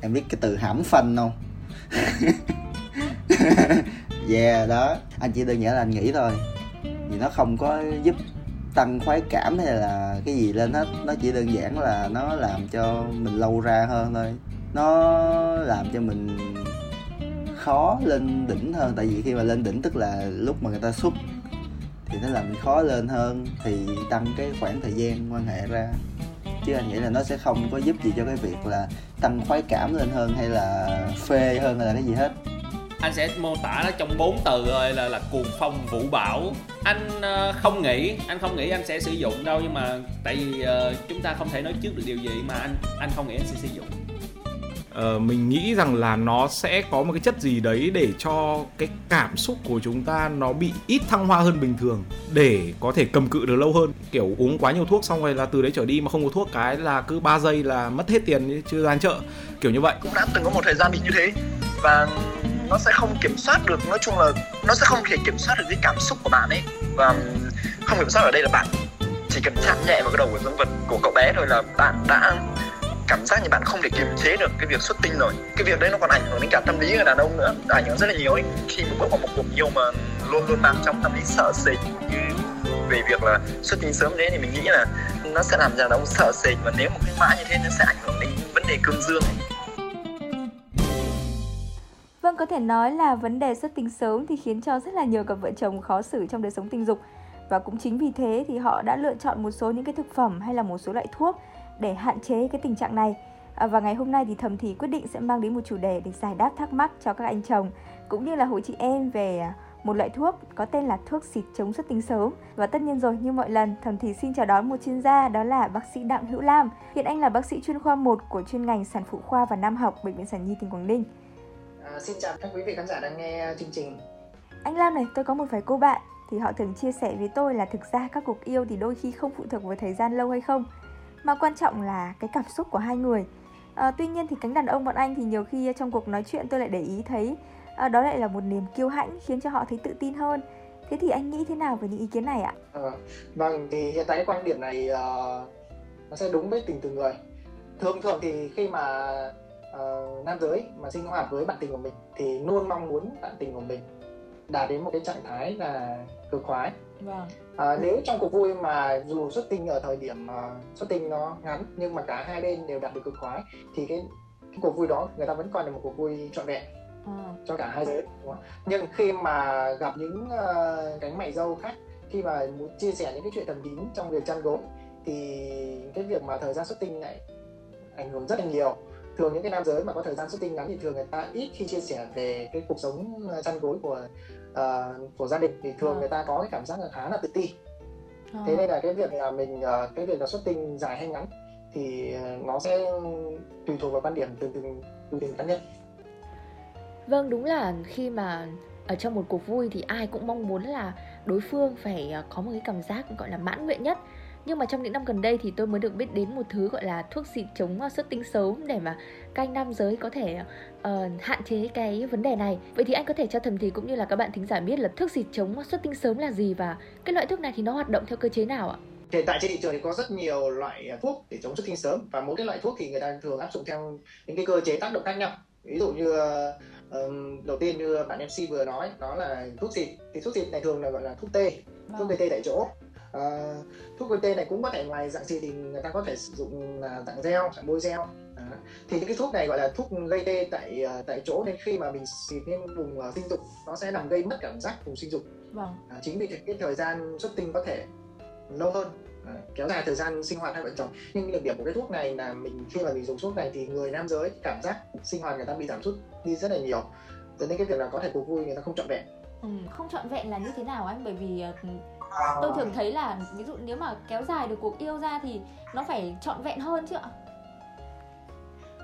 em biết cái từ hãm phanh không? Yeah, đó. Anh chỉ đơn giản là anh nghĩ thôi. Vì nó không có giúp tăng khoái cảm hay là cái gì lên hết. Nó chỉ đơn giản là nó làm cho mình lâu ra hơn thôi. Nó làm cho mình khó lên đỉnh hơn. Tại vì khi mà lên đỉnh, tức là lúc mà người ta xuất thì nó làm mình khó lên hơn, thì tăng cái khoảng thời gian quan hệ ra chứ anh nghĩ là nó sẽ không có giúp gì cho cái việc là tăng khoái cảm lên hơn hay là phê hơn hay là cái gì hết. Anh sẽ mô tả nó trong bốn từ thôi là là cuồng phong vũ bão. Anh uh, không nghĩ anh không nghĩ anh sẽ sử dụng đâu nhưng mà tại vì uh, chúng ta không thể nói trước được điều gì mà anh anh không nghĩ anh sẽ sử dụng. Ờ, mình nghĩ rằng là nó sẽ có một cái chất gì đấy để cho cái cảm xúc của chúng ta nó bị ít thăng hoa hơn bình thường, để có thể cầm cự được lâu hơn. Kiểu uống quá nhiều thuốc xong rồi là từ đấy trở đi mà không có thuốc, cái là cứ 3 giây là mất hết tiền, chưa ra chợ. Kiểu như vậy. Cũng đã từng có một thời gian bị như thế và nó sẽ không kiểm soát được, nói chung là nó sẽ không thể kiểm soát được cái cảm xúc của bạn ấy. Và không kiểm soát ở đây là bạn chỉ cần chạm nhẹ vào cái đầu của dương vật của cậu bé thôi là bạn đã cảm giác như bạn không thể kiềm chế được cái việc xuất tinh rồi cái việc đấy nó còn ảnh hưởng đến cả tâm lý người đàn ông nữa ảnh hưởng rất là nhiều ấy khi mà bước vào một cuộc yêu mà luôn luôn mang trong tâm lý sợ sệt như về việc là xuất tinh sớm thế thì mình nghĩ là nó sẽ làm cho đàn ông sợ sệt và nếu một cái mãi như thế nó sẽ ảnh hưởng đến vấn đề cương dương ấy. Vâng, có thể nói là vấn đề xuất tinh sớm thì khiến cho rất là nhiều cặp vợ chồng khó xử trong đời sống tình dục. Và cũng chính vì thế thì họ đã lựa chọn một số những cái thực phẩm hay là một số loại thuốc để hạn chế cái tình trạng này. À, và ngày hôm nay thì thầm thì quyết định sẽ mang đến một chủ đề để giải đáp thắc mắc cho các anh chồng cũng như là hội chị em về à, một loại thuốc có tên là thuốc xịt chống xuất tinh sớm. Và tất nhiên rồi, như mọi lần, Thầm Thì xin chào đón một chuyên gia đó là bác sĩ Đặng Hữu Lam. Hiện anh là bác sĩ chuyên khoa 1 của chuyên ngành sản phụ khoa và nam học Bệnh viện Sản Nhi tỉnh Quảng Ninh. À, xin chào các quý vị khán giả đang nghe chương trình. Anh Lam này, tôi có một vài cô bạn thì họ thường chia sẻ với tôi là thực ra các cuộc yêu thì đôi khi không phụ thuộc vào thời gian lâu hay không mà quan trọng là cái cảm xúc của hai người. À, tuy nhiên thì cánh đàn ông bọn anh thì nhiều khi trong cuộc nói chuyện tôi lại để ý thấy à, đó lại là một niềm kiêu hãnh khiến cho họ thấy tự tin hơn. Thế thì anh nghĩ thế nào về những ý kiến này ạ? À, vâng thì hiện tại cái quan điểm này uh, nó sẽ đúng với tình từng người. Thường thường thì khi mà uh, nam giới mà sinh hoạt với bạn tình của mình thì luôn mong muốn bạn tình của mình đạt đến một cái trạng thái là cực khoái vâng. à, nếu trong cuộc vui mà dù xuất tinh ở thời điểm uh, xuất tinh nó ngắn nhưng mà cả hai bên đều đạt được cực khoái thì cái cái cuộc vui đó người ta vẫn còn là một cuộc vui trọn vẹn à. cho cả hai giới nhưng khi mà gặp những uh, cánh mày dâu khác khi mà muốn chia sẻ những cái chuyện thầm kín trong việc chăn gối thì cái việc mà thời gian xuất tinh này ảnh hưởng rất là nhiều thường những cái nam giới mà có thời gian xuất tinh ngắn thì thường người ta ít khi chia sẻ về cái cuộc sống chăn gối của uh, của gia đình thì thường à. người ta có cái cảm giác là khá là tự ti à. thế nên là cái việc là mình uh, cái việc là xuất tinh dài hay ngắn thì nó sẽ tùy thuộc vào quan điểm từ từng từ từng cá nhân vâng đúng là khi mà ở trong một cuộc vui thì ai cũng mong muốn là đối phương phải có một cái cảm giác gọi là mãn nguyện nhất nhưng mà trong những năm gần đây thì tôi mới được biết đến một thứ gọi là thuốc xịt chống xuất tinh sớm để mà các anh nam giới có thể uh, hạn chế cái vấn đề này. Vậy thì anh có thể cho thầm thì cũng như là các bạn thính giả biết là thuốc xịt chống xuất tinh sớm là gì và cái loại thuốc này thì nó hoạt động theo cơ chế nào ạ? Hiện tại trên thị trường thì có rất nhiều loại thuốc để chống xuất tinh sớm và mỗi cái loại thuốc thì người ta thường áp dụng theo những cái cơ chế tác động khác nhau. Ví dụ như um, đầu tiên như bạn MC vừa nói đó là thuốc xịt. Thì thuốc xịt này thường là gọi là thuốc tê thuốc gây tê tại chỗ à, thuốc gây tê này cũng có thể ngoài dạng xịt thì người ta có thể sử dụng là dạng gel dạng bôi gel. À, thì những cái thuốc này gọi là thuốc gây tê tại uh, tại chỗ nên khi mà mình xịt lên vùng uh, sinh dục nó sẽ làm gây mất cảm giác vùng sinh dục. Vâng. à, chính vì thế cái thời gian xuất tinh có thể lâu hơn à, kéo dài thời gian sinh hoạt hai vợ chồng. Nhưng nhược điểm của cái thuốc này là mình khi mà mình dùng thuốc này thì người nam giới cảm giác sinh hoạt người ta bị giảm sút đi rất là nhiều. Dẫn đến cái việc là có thể cuộc vui người ta không trọn vẹn. Ừ, không trọn vẹn là như thế nào anh bởi vì tôi thường thấy là ví dụ nếu mà kéo dài được cuộc yêu ra thì nó phải trọn vẹn hơn chứ ạ.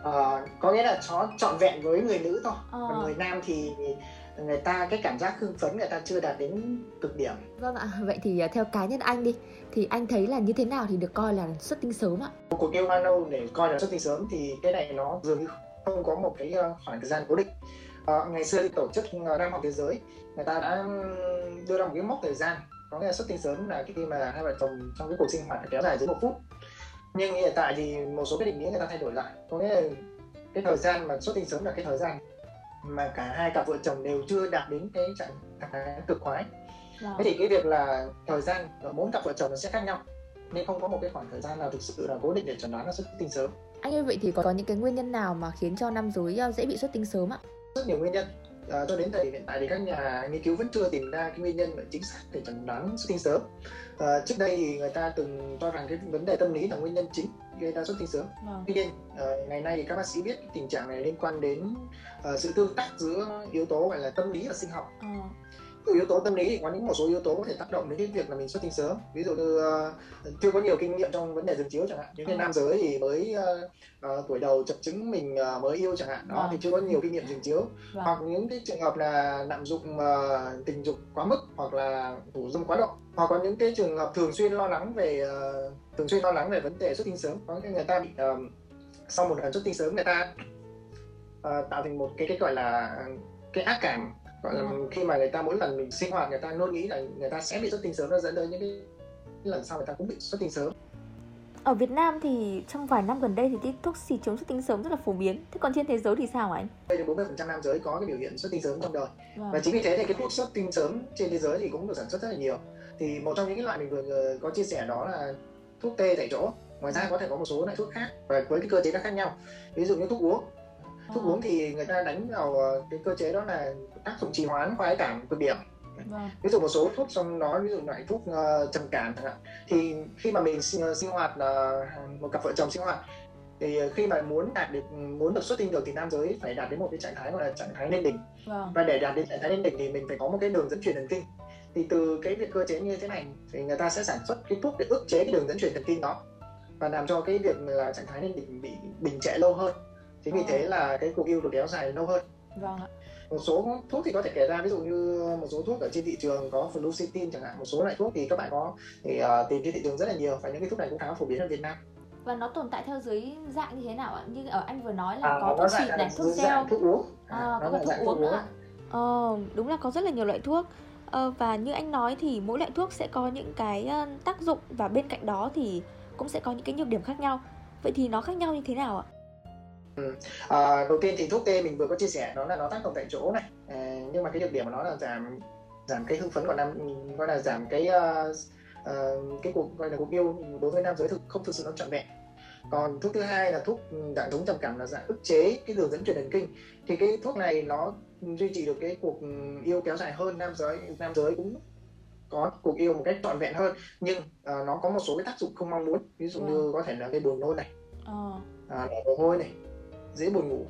À, có nghĩa là nó trọn vẹn với người nữ thôi. À. còn người nam thì người ta cái cảm giác hưng phấn người ta chưa đạt đến cực điểm. Vâng ạ. Vậy thì à, theo cá nhân anh đi thì anh thấy là như thế nào thì được coi là xuất tinh sớm ạ? Cuộc yêu bao lâu để coi là xuất tinh sớm thì cái này nó dường như không có một cái ờ, khoảng thời gian cố định. À, ngày xưa thì tổ chức nam học thế giới người ta đã đưa ra một cái mốc thời gian có nghĩa là xuất tinh sớm là khi mà hai vợ chồng trong cái cuộc sinh hoạt kéo dài dưới một phút. Nhưng hiện tại thì một số cái định nghĩa người ta thay đổi lại. Có nghĩa là cái thời gian mà xuất tinh sớm là cái thời gian mà cả hai cặp vợ chồng đều chưa đạt đến cái trạng thái cực khoái. Vâng. thế thì cái việc là thời gian ở mỗi cặp vợ chồng nó sẽ khác nhau nên không có một cái khoảng thời gian nào thực sự là cố định để chẩn đoán là xuất tinh sớm. Anh ơi vậy thì có, có những cái nguyên nhân nào mà khiến cho nam giới ờ, dễ bị xuất tinh sớm ạ? rất nhiều nguyên nhân à, cho đến thời điểm hiện tại thì các nhà nghiên cứu vẫn chưa tìm ra cái nguyên nhân chính xác để chẩn đoán xuất tinh sớm à, trước đây thì người ta từng cho rằng cái vấn đề tâm lý là nguyên nhân chính gây ra xuất tinh sớm Vâng. tuy nhiên ờ, ngày nay thì các bác sĩ biết tình trạng này liên quan đến ờ, sự tương tác giữa yếu tố gọi là tâm lý và sinh học Ờ. từ yếu tố tâm lý thì có những một số yếu tố có thể tác động đến cái việc là mình xuất tinh sớm ví dụ như ờ, chưa có nhiều kinh nghiệm trong vấn đề dừng chiếu chẳng hạn những cái Ừ. nam giới thì mới ờ, ờ, tuổi đầu chập chứng mình ờ, mới yêu chẳng hạn đó Vâng. thì chưa có nhiều kinh nghiệm dừng chiếu Vâng. hoặc những cái trường hợp là lạm dụng ờ, tình dục quá mức hoặc là thủ dâm quá độ hoặc có những cái trường hợp thường xuyên lo lắng về ờ, thường xuyên lo lắng về vấn đề xuất tinh sớm có cái người ta bị ờ, sau một lần xuất tinh sớm người ta ờ, tạo thành một cái cái gọi là cái ác cảm gọi là khi mà người ta mỗi lần mình sinh hoạt người ta luôn nghĩ là người ta sẽ bị xuất tinh sớm nó dẫn tới những cái lần sau người ta cũng bị xuất tinh sớm. Ở Việt Nam thì trong vài năm gần đây thì thuốc xịt chống xuất tinh sớm rất là phổ biến. Thế còn trên thế giới thì sao anh? đây đến 40% nam giới có cái biểu hiện xuất tinh sớm trong đời. Vâng. và chính vì thế thì cái thuốc xuất tinh sớm trên thế giới thì cũng được sản xuất rất là nhiều. Thì một trong những cái loại mình vừa có chia sẻ đó là thuốc tê tại chỗ. Ngoài ra có thể có một số loại thuốc khác và với cái cơ chế nó khác nhau. Ví dụ như thuốc uống thuốc Ờ. uống thì người ta đánh vào ờ, cái cơ chế đó là tác dụng trì hoãn khoái cảm cực điểm Vâng. ví dụ một số thuốc trong đó ví dụ loại thuốc uh, trầm cảm chẳng hạn thì khi mà mình sinh, sinh hoạt ờ, một cặp vợ chồng sinh hoạt thì ờ, khi mà muốn đạt được muốn được xuất tinh được thì nam giới phải đạt đến một cái trạng thái gọi là trạng thái lên đỉnh Vâng. và để đạt đến trạng thái lên đỉnh thì mình phải có một cái đường dẫn truyền thần kinh thì từ cái việc cơ chế như thế này thì người ta sẽ sản xuất cái thuốc để ức chế cái đường dẫn truyền thần kinh đó và làm cho cái việc là trạng thái lên đỉnh bị đình trệ lâu hơn chính vì Ờ. thế là cái cuộc yêu được kéo dài lâu hơn Vâng ạ. một số thuốc thì có thể kể ra ví dụ như một số thuốc ở trên thị trường có fluoxetine chẳng hạn một số loại thuốc thì các bạn có thể uh, tìm trên thị trường rất là nhiều và những cái thuốc này cũng khá phổ biến ở Việt Nam Và nó tồn tại theo dưới dạng như thế nào ạ? Như ở anh vừa nói là À, có thuốc xịt này, thuốc gel. thuốc uống À, À, có cả thuốc uống nữa ạ. Ờ, đúng là có rất là nhiều loại thuốc. Ờ, và như anh nói thì mỗi loại thuốc sẽ có những cái ờ, tác dụng và bên cạnh đó thì cũng sẽ có những cái nhược điểm khác nhau. Vậy thì nó khác nhau như thế nào ạ? À, đầu tiên thì thuốc tê mình vừa có chia sẻ đó là nó tác động tại chỗ này. À, nhưng mà cái nhược điểm của nó là giảm giảm cái hưng phấn của nam gọi là giảm cái uh, uh, cái cuộc gọi là cuộc yêu đối với nam giới thực không thực sự nó trọn vẹn. Còn thuốc thứ hai là thuốc dạng chống trầm cảm là dạng ức chế cái đường dẫn truyền thần kinh. Thì cái thuốc này nó duy trì được cái cuộc yêu kéo dài hơn nam giới nam giới cũng có cuộc yêu một cách trọn vẹn hơn. Nhưng à, nó có một số cái tác dụng không mong muốn. Ví dụ như có thể là gây buồn nôn này. Ờ, à, đổ mồ hôi này dễ buồn ngủ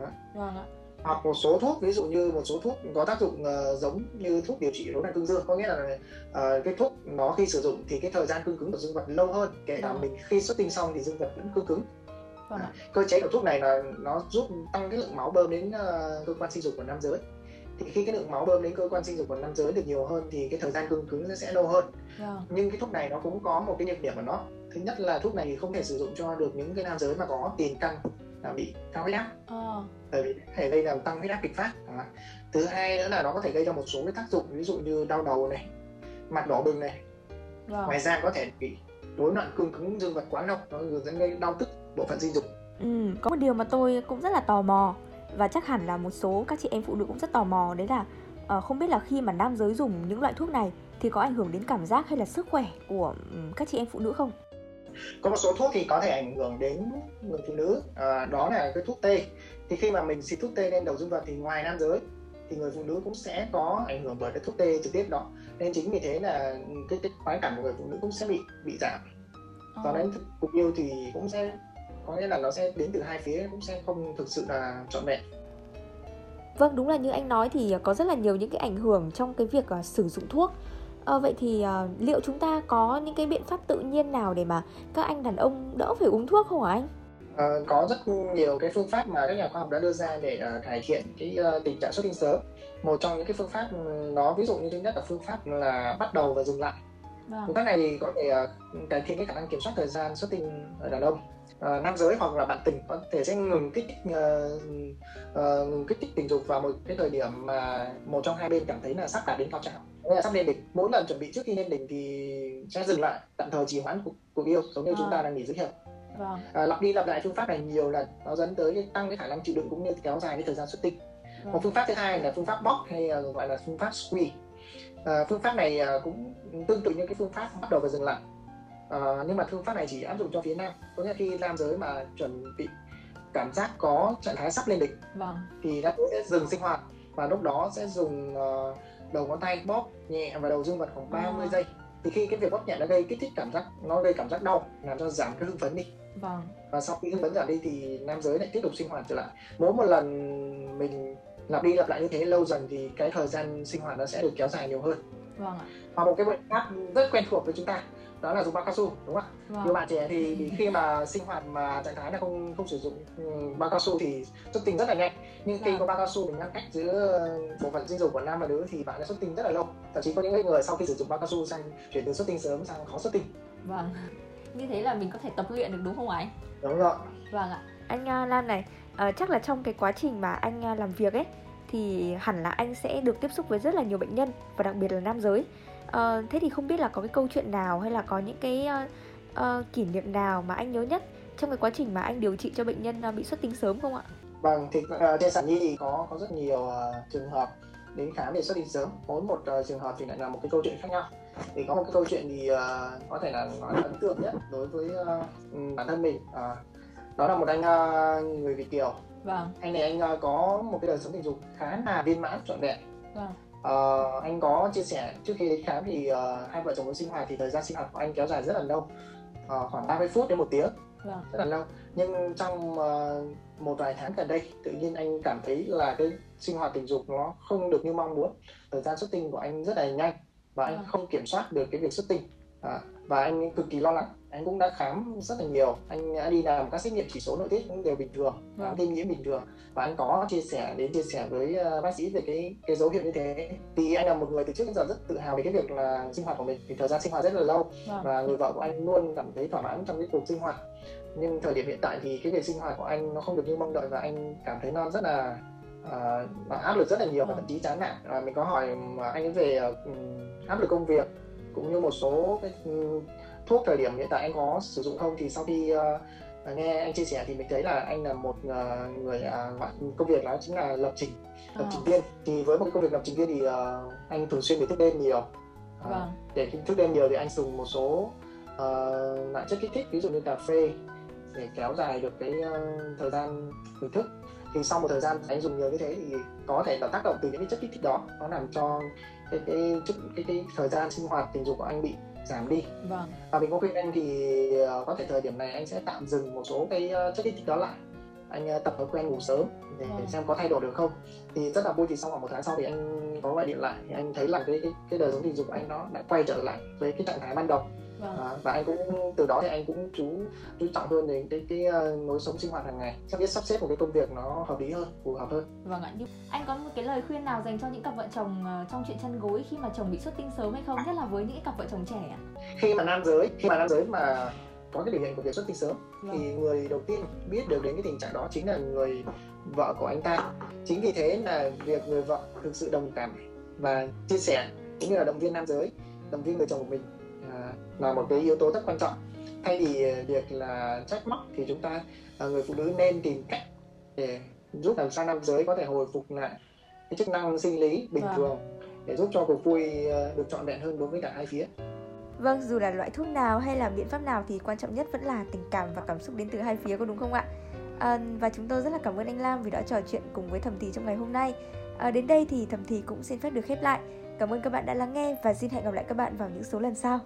Đó. vâng ạ. hoặc một số thuốc ví dụ như một số thuốc có tác dụng ờ, giống như thuốc điều trị rối loạn cương dương có nghĩa là ờ, cái thuốc nó khi sử dụng thì cái thời gian cương cứng của dương vật lâu hơn kể cả Vâng. mình khi xuất tinh xong thì dương vật vẫn cương cứng Vâng ạ. cơ chế của thuốc này là nó giúp tăng cái lượng máu bơm đến ờ, cơ quan sinh dục của nam giới thì khi cái lượng máu bơm đến cơ quan sinh dục của nam giới được nhiều hơn thì cái thời gian cương cứng nó sẽ lâu hơn Vâng. nhưng cái thuốc này nó cũng có một cái nhược điểm của nó thứ nhất là thuốc này thì không thể sử dụng cho được những cái nam giới mà có tiền căn là bị cao huyết áp Ờ, bởi vì có thể gây làm tăng huyết áp kịch phát Đó. thứ hai nữa là nó có thể gây ra một số cái tác dụng ví dụ như đau đầu này mặt đỏ bừng này vâng. ngoài ra có thể bị rối loạn cương cứng dương vật quá lâu nó dẫn gây đau tức bộ phận sinh dục Ừ, có một điều mà tôi cũng rất là tò mò và chắc hẳn là một số các chị em phụ nữ cũng rất tò mò đấy là ờ, không biết là khi mà nam giới dùng những loại thuốc này thì có ảnh hưởng đến cảm giác hay là sức khỏe của ừm, các chị em phụ nữ không? Có một số thuốc thì có thể ảnh hưởng đến người phụ nữ à, đó là cái thuốc tê. Thì khi mà mình xịt thuốc tê lên đầu dương vật thì ngoài nam giới thì người phụ nữ cũng sẽ có ảnh hưởng bởi cái thuốc tê trực tiếp đó. Nên chính vì thế là cái, cái khoái cảm của người phụ nữ cũng sẽ bị bị giảm. Do đấy cuộc yêu thì cũng sẽ có nghĩa là nó sẽ đến từ hai phía cũng sẽ không thực sự là trọn vẹn. Vâng, đúng là như anh nói thì có rất là nhiều những cái ảnh hưởng trong cái việc ờ, sử dụng thuốc. Ờ, vậy thì ờ, liệu chúng ta có những cái biện pháp tự nhiên nào để mà các anh đàn ông đỡ phải uống thuốc không hả anh? Ờ, có rất nhiều cái phương pháp mà các nhà khoa học đã đưa ra để ờ, cải thiện cái ờ, tình trạng xuất tinh sớm một trong những cái phương pháp đó ví dụ như thứ nhất là phương pháp là bắt đầu và dừng lại Vâng. phương pháp này thì có thể ờ, cải thiện cái khả năng kiểm soát thời gian xuất tinh ở đàn ông Ờ, nam giới hoặc là bạn tình có thể sẽ ngừng kích thích ờ, ờ, ngừng kích thích tình dục vào một cái thời điểm mà một trong hai bên cảm thấy là sắp đạt đến cao trào Là sắp lên đỉnh. Mỗi lần chuẩn bị trước khi lên đỉnh thì sẽ dừng lại tạm thời trì hoãn cuộc, cuộc yêu giống như chúng ta đang nghỉ dưỡng hiệu vâng. à, lặp đi lặp lại phương pháp này nhiều lần nó dẫn tới cái tăng cái khả năng chịu đựng cũng như kéo dài cái thời gian xuất tinh. Vâng. một phương pháp thứ hai là phương pháp bóc hay gọi là phương pháp squeeze. À, phương pháp này à, cũng tương tự như cái phương pháp bắt đầu và dừng lại. À, nhưng mà phương pháp này chỉ áp dụng cho phía nam. Có nghĩa khi nam giới mà chuẩn bị cảm giác có trạng thái sắp lên đỉnh vâng. thì đã sẽ dừng sinh hoạt và lúc đó sẽ dùng uh, đầu ngón tay bóp nhẹ vào đầu dương vật khoảng 30 à. giây thì khi cái việc bóp nhẹ nó gây kích thích cảm giác nó gây cảm giác đau làm cho giảm cái hưng phấn đi vâng. và sau khi hưng phấn giảm đi thì nam giới lại tiếp tục sinh hoạt trở lại mỗi một lần mình lặp đi lặp lại như thế lâu dần thì cái thời gian sinh hoạt nó sẽ được kéo dài nhiều hơn vâng ạ. và một cái bệnh khác rất quen thuộc với chúng ta đó là dùng bao cao su đúng không ạ? Vâng. nhiều bạn trẻ thì khi mà sinh hoạt mà trạng thái là không không sử dụng ừ, bao cao su thì xuất tinh rất là nhanh. Nhưng khi vâng. có bao cao su mình ngăn cách giữa bộ phận sinh dục của nam và nữ thì bạn sẽ xuất tinh rất là lâu. Thậm chí có những người sau khi sử dụng bao cao su sang chuyển từ xuất tinh sớm sang khó xuất tinh. Vâng. Như thế là mình có thể tập luyện được đúng không anh? Đúng rồi. Vâng ạ. Anh uh, Lan này uh, chắc là trong cái quá trình mà anh uh, làm việc ấy thì hẳn là anh sẽ được tiếp xúc với rất là nhiều bệnh nhân và đặc biệt là nam giới uh, thế thì không biết là có cái câu chuyện nào hay là có những cái uh, uh, kỷ niệm nào mà anh nhớ nhất trong cái quá trình mà anh điều trị cho bệnh nhân uh, bị xuất tinh sớm không ạ? Vâng, thì uh, trên sản nhi thì có có rất nhiều uh, trường hợp đến khám để xuất tinh sớm mỗi một uh, trường hợp thì lại là một cái câu chuyện khác nhau thì có một cái câu chuyện thì uh, có thể là nói là ấn tượng nhất đối với uh, bản thân mình uh, đó là một anh uh, người Việt kiều vâng. anh này anh uh, có một cái đời sống tình dục khá là viên mãn trọn vẹn vâng. Uh, anh có chia sẻ trước khi đến khám thì uh, hai vợ chồng sinh hoạt thì thời gian sinh hoạt của anh kéo dài rất là lâu. Uh, khoảng 30 phút đến một tiếng. Vâng. rất là lâu. Nhưng trong uh, một vài tháng gần đây tự nhiên anh cảm thấy là cái sinh hoạt tình dục nó không được như mong muốn. Thời gian xuất tinh của anh rất là nhanh và anh vâng. không kiểm soát được cái việc xuất tinh à, và anh cực kỳ lo lắng. Anh cũng đã khám rất là nhiều. Anh đã đi làm các xét nghiệm chỉ số nội tiết cũng đều bình thường khám vâng. nhiễm bình thường. Và anh có chia sẻ đến chia sẻ với uh, bác sĩ về cái cái dấu hiệu như thế. Thì anh là một người từ trước đến giờ rất tự hào về cái việc là sinh hoạt của mình. Thì thời gian sinh hoạt rất là lâu. Vâng. và người vợ của anh luôn cảm thấy thỏa mãn trong cái cuộc sinh hoạt. Nhưng thời điểm hiện tại thì cái việc sinh hoạt của anh nó không được như mong đợi và anh cảm thấy nó rất là uh, áp lực rất là nhiều và thậm chí chán nản. Uh, mình có hỏi anh về uh, áp lực công việc cũng như một số cái ừ, thuốc thời điểm hiện tại anh có sử dụng không? Thì sau khi uh, nghe anh chia sẻ thì mình thấy là anh là một uh, người uh, công việc đó chính là lập trình lập trình viên. Thì với một công việc lập trình viên thì uh, anh thường xuyên phải thức đêm nhiều. Uh, vâng. để thức đêm nhiều thì anh dùng một số uh, loại chất kích thích ví dụ như cà phê để kéo dài được cái uh, thời gian thưởng thức. Thì sau một thời gian anh dùng nhiều như thế thì có thể là tác động từ những cái chất kích thích đó nó làm cho cái cái cái, cái, cái thời gian sinh hoạt tình dục của anh bị giảm đi vâng. và mình có khuyên anh thì uh, có thể thời điểm này anh sẽ tạm dừng một số cái uh, chất kích thích đó lại anh uh, tập thói quen ngủ sớm để, vâng. để xem có thay đổi được không thì rất là vui thì sau khoảng một tháng sau thì anh có gọi điện lại thì anh thấy là cái cái, cái đời sống tình dục của anh nó đã quay trở lại với cái trạng thái ban đầu vâng. à, và anh cũng từ đó thì anh cũng chú chú trọng hơn đến cái cái, uh, lối sống sinh hoạt hàng ngày. Sắp biết sắp xếp một cái công việc nó hợp lý hơn phù hợp hơn. Vâng ạ. Anh có một cái lời khuyên nào dành cho những cặp vợ chồng uh, trong chuyện chăn gối khi mà chồng bị xuất tinh sớm hay không? Nhất là với những cặp vợ chồng trẻ ạ. Khi mà nam giới khi mà nam giới mà có cái biểu hiện của việc xuất tinh sớm vâng. thì người đầu tiên biết được đến cái tình trạng đó chính là người vợ của anh ta. Chính vì thế là việc người vợ thực sự đồng cảm và chia sẻ cũng như là động viên nam giới động viên người chồng của mình là một cái yếu tố rất quan trọng thay vì việc là trách móc thì chúng ta à, người phụ nữ nên tìm cách để giúp làm sao nam giới có thể hồi phục lại cái chức năng sinh lý bình vâng. thường để giúp cho cuộc vui à, được trọn vẹn hơn đối với cả hai phía Vâng, dù là loại thuốc nào hay là biện pháp nào thì quan trọng nhất vẫn là tình cảm và cảm xúc đến từ hai phía có đúng không ạ? À, và chúng tôi rất là cảm ơn anh Lam vì đã trò chuyện cùng với Thẩm Thì trong ngày hôm nay. À, đến đây thì Thẩm Thì cũng xin phép được khép lại. Cảm ơn các bạn đã lắng nghe và xin hẹn gặp lại các bạn vào những số lần sau.